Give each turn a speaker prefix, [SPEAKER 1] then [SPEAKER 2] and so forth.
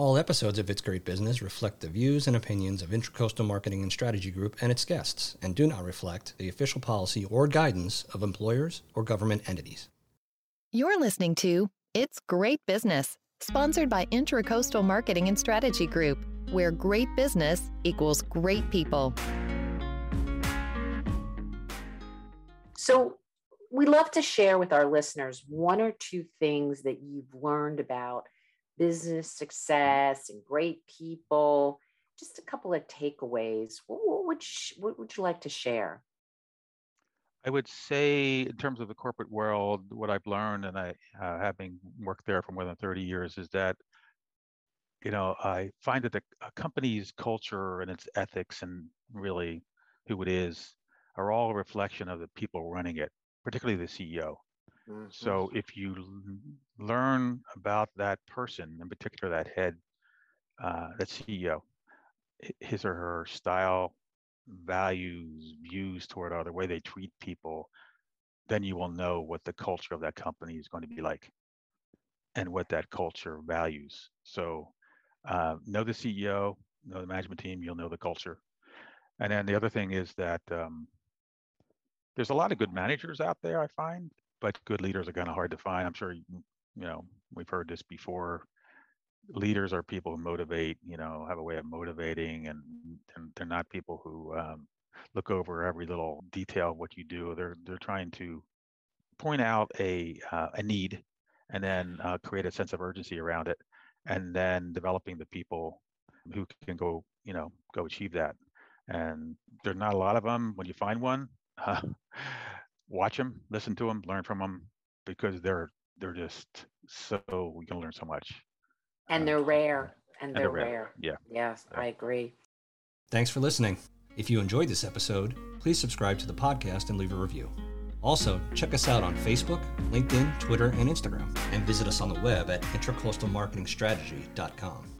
[SPEAKER 1] All episodes of It's Great Business reflect the views and opinions of Intracoastal Marketing and Strategy Group and its guests and do not reflect the official policy or guidance of employers or government entities.
[SPEAKER 2] You're listening to It's Great Business, sponsored by Intracoastal Marketing and Strategy Group, where great business equals great people.
[SPEAKER 3] So, we love to share with our listeners one or two things that you've learned about business success and great people. Just a couple of takeaways. What, what would you, what would you like to share?
[SPEAKER 4] I would say, in terms of the corporate world, what I've learned, and I, uh, having worked there for more than 30 years, is that, you know, I find that the company's culture and its ethics and really who it is are all a reflection of the people running it, particularly the CEO. Mm-hmm. So if you l- learn about that person, in particular that head, uh, that CEO, his or her style, values, views toward other, way they treat people, then you will know what the culture of that company is going to be like and what that culture values. So uh, know the CEO, know the management team, you'll know the culture. And then the other thing is that um, there's a lot of good managers out there, I find, but good leaders are kind of hard to find. I'm sure, you know, we've heard this before. Leaders are people who motivate, you know, have a way of motivating, and, they're not people who um, look over every little detail of what you do. They're they're trying to point out a uh, a need, and then uh, create a sense of urgency around it, and then developing the people who can go, you know, go achieve that. And there's not a lot of them. When you find one, uh, watch them, listen to them, learn from them, because they're they're just so we can learn so much.
[SPEAKER 3] And um, they're rare. And they're, and they're rare. rare.
[SPEAKER 4] Yeah.
[SPEAKER 3] Yes,
[SPEAKER 4] yeah.
[SPEAKER 3] I agree.
[SPEAKER 1] Thanks for listening. If you enjoyed this episode, please subscribe to the podcast and leave a review. Also, check us out on Facebook, LinkedIn, Twitter, and Instagram, and visit us on the web at intracoastalmarketingstrategy.com.